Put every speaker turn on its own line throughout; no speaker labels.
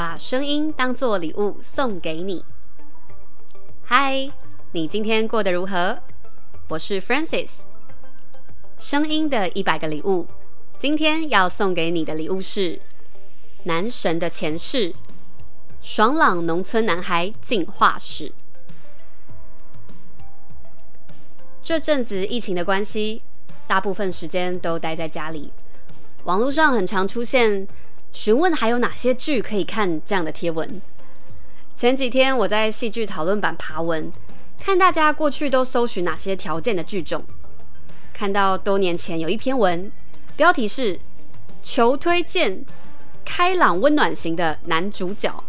把声音当作礼物送给你。嗨，你今天过得如何？我是 Francis。声音的一百个礼物，今天要送给你的礼物是《男神的前世：爽朗农村男孩进化史》。这阵子疫情的关系，大部分时间都待在家里。网络上很常出现询问还有哪些剧可以看这样的贴文。前几天我在戏剧讨论版爬文，看大家过去都搜寻哪些条件的剧种，看到多年前有一篇文，标题是“求推荐开朗温暖型的男主角”，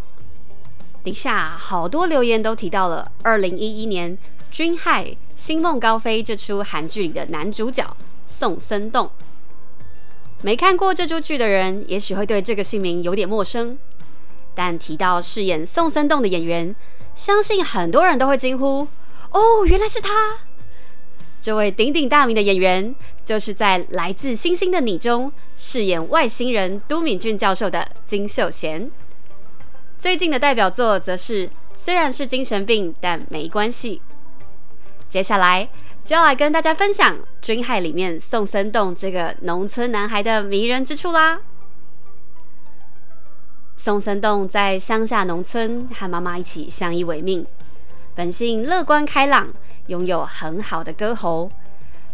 底下好多留言都提到了二零一一年《军害：星梦高飞》这出韩剧里的男主角宋森栋。没看过这出剧的人，也许会对这个姓名有点陌生。但提到饰演宋森洞的演员，相信很多人都会惊呼：“哦，原来是他！”这位鼎鼎大名的演员，就是在《来自星星的你》中饰演外星人都敏俊教授的金秀贤。最近的代表作则是虽然是精神病，但没关系。接下来。就要来跟大家分享《军害》里面宋森洞这个农村男孩的迷人之处啦。宋森洞在乡下农村和妈妈一起相依为命，本性乐观开朗，拥有很好的歌喉，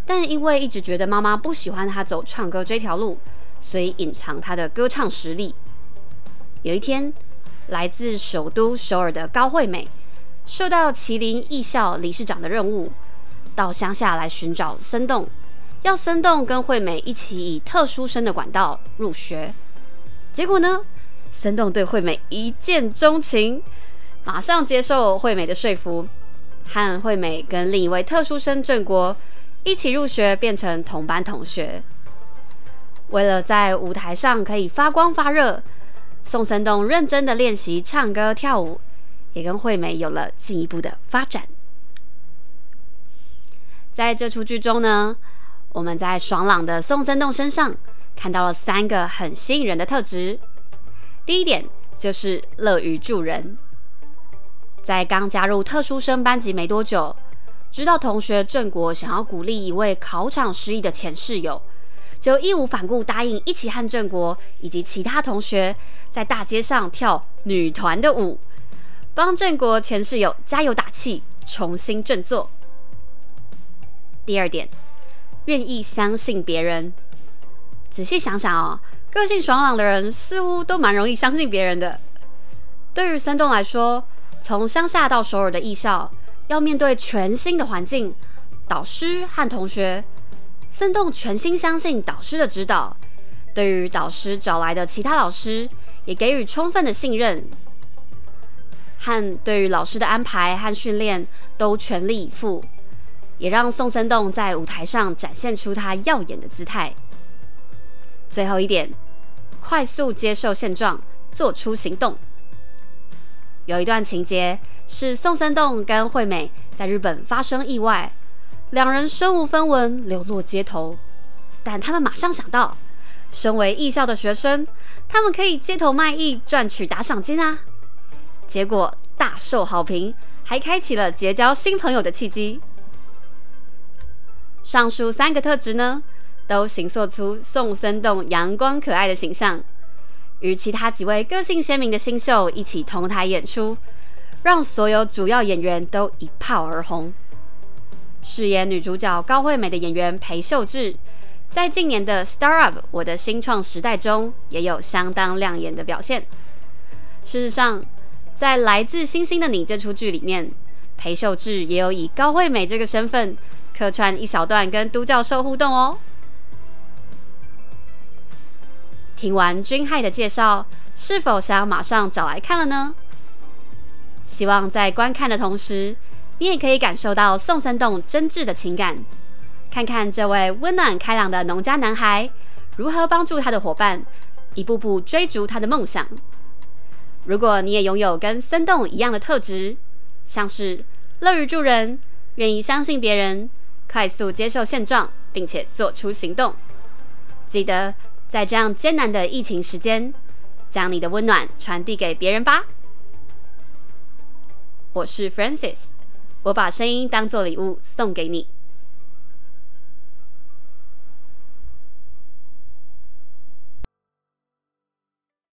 但因为一直觉得妈妈不喜欢他走唱歌这条路，所以隐藏他的歌唱实力。有一天，来自首都首尔的高惠美，受到麒麟艺校理事长的任务。到乡下来寻找森洞，要森洞跟惠美一起以特殊生的管道入学。结果呢，森洞对惠美一见钟情，马上接受惠美的说服，和惠美跟另一位特殊生郑国一起入学，变成同班同学。为了在舞台上可以发光发热，宋森洞认真的练习唱歌跳舞，也跟惠美有了进一步的发展。在这出剧中呢，我们在爽朗的宋森栋身上看到了三个很吸引人的特质。第一点就是乐于助人，在刚加入特殊生班级没多久，知道同学郑国想要鼓励一位考场失意的前室友，就义无反顾答应一起和郑国以及其他同学在大街上跳女团的舞，帮郑国前室友加油打气，重新振作。第二点，愿意相信别人。仔细想想哦，个性爽朗的人似乎都蛮容易相信别人的。对于森洞来说，从乡下到首尔的艺校，要面对全新的环境，导师和同学，森洞全心相信导师的指导。对于导师找来的其他老师，也给予充分的信任，和对于老师的安排和训练都全力以赴。也让宋森栋在舞台上展现出他耀眼的姿态。最后一点，快速接受现状，做出行动。有一段情节是宋森栋跟惠美在日本发生意外，两人身无分文，流落街头。但他们马上想到，身为艺校的学生，他们可以街头卖艺赚取打赏金啊。结果大受好评，还开启了结交新朋友的契机。上述三个特质呢，都形塑出宋森栋阳光可爱的形象。与其他几位个性鲜明的新秀一起同台演出，让所有主要演员都一炮而红。饰演女主角高惠美的演员裴秀智，在近年的《Star Up 我的新创时代》中也有相当亮眼的表现。事实上，在《来自星星的你》这出剧里面，裴秀智也有以高惠美这个身份。客串一小段跟都教授互动哦。听完君亥的介绍，是否想马上找来看了呢？希望在观看的同时，你也可以感受到宋森洞真挚的情感，看看这位温暖开朗的农家男孩如何帮助他的伙伴，一步步追逐他的梦想。如果你也拥有跟森洞一样的特质，像是乐于助人、愿意相信别人。快速接受现状并且做出行动。记得在这样艰难的疫情时间将你的温暖传递给别人吧。我是 francis 我把声音当做礼物送给你。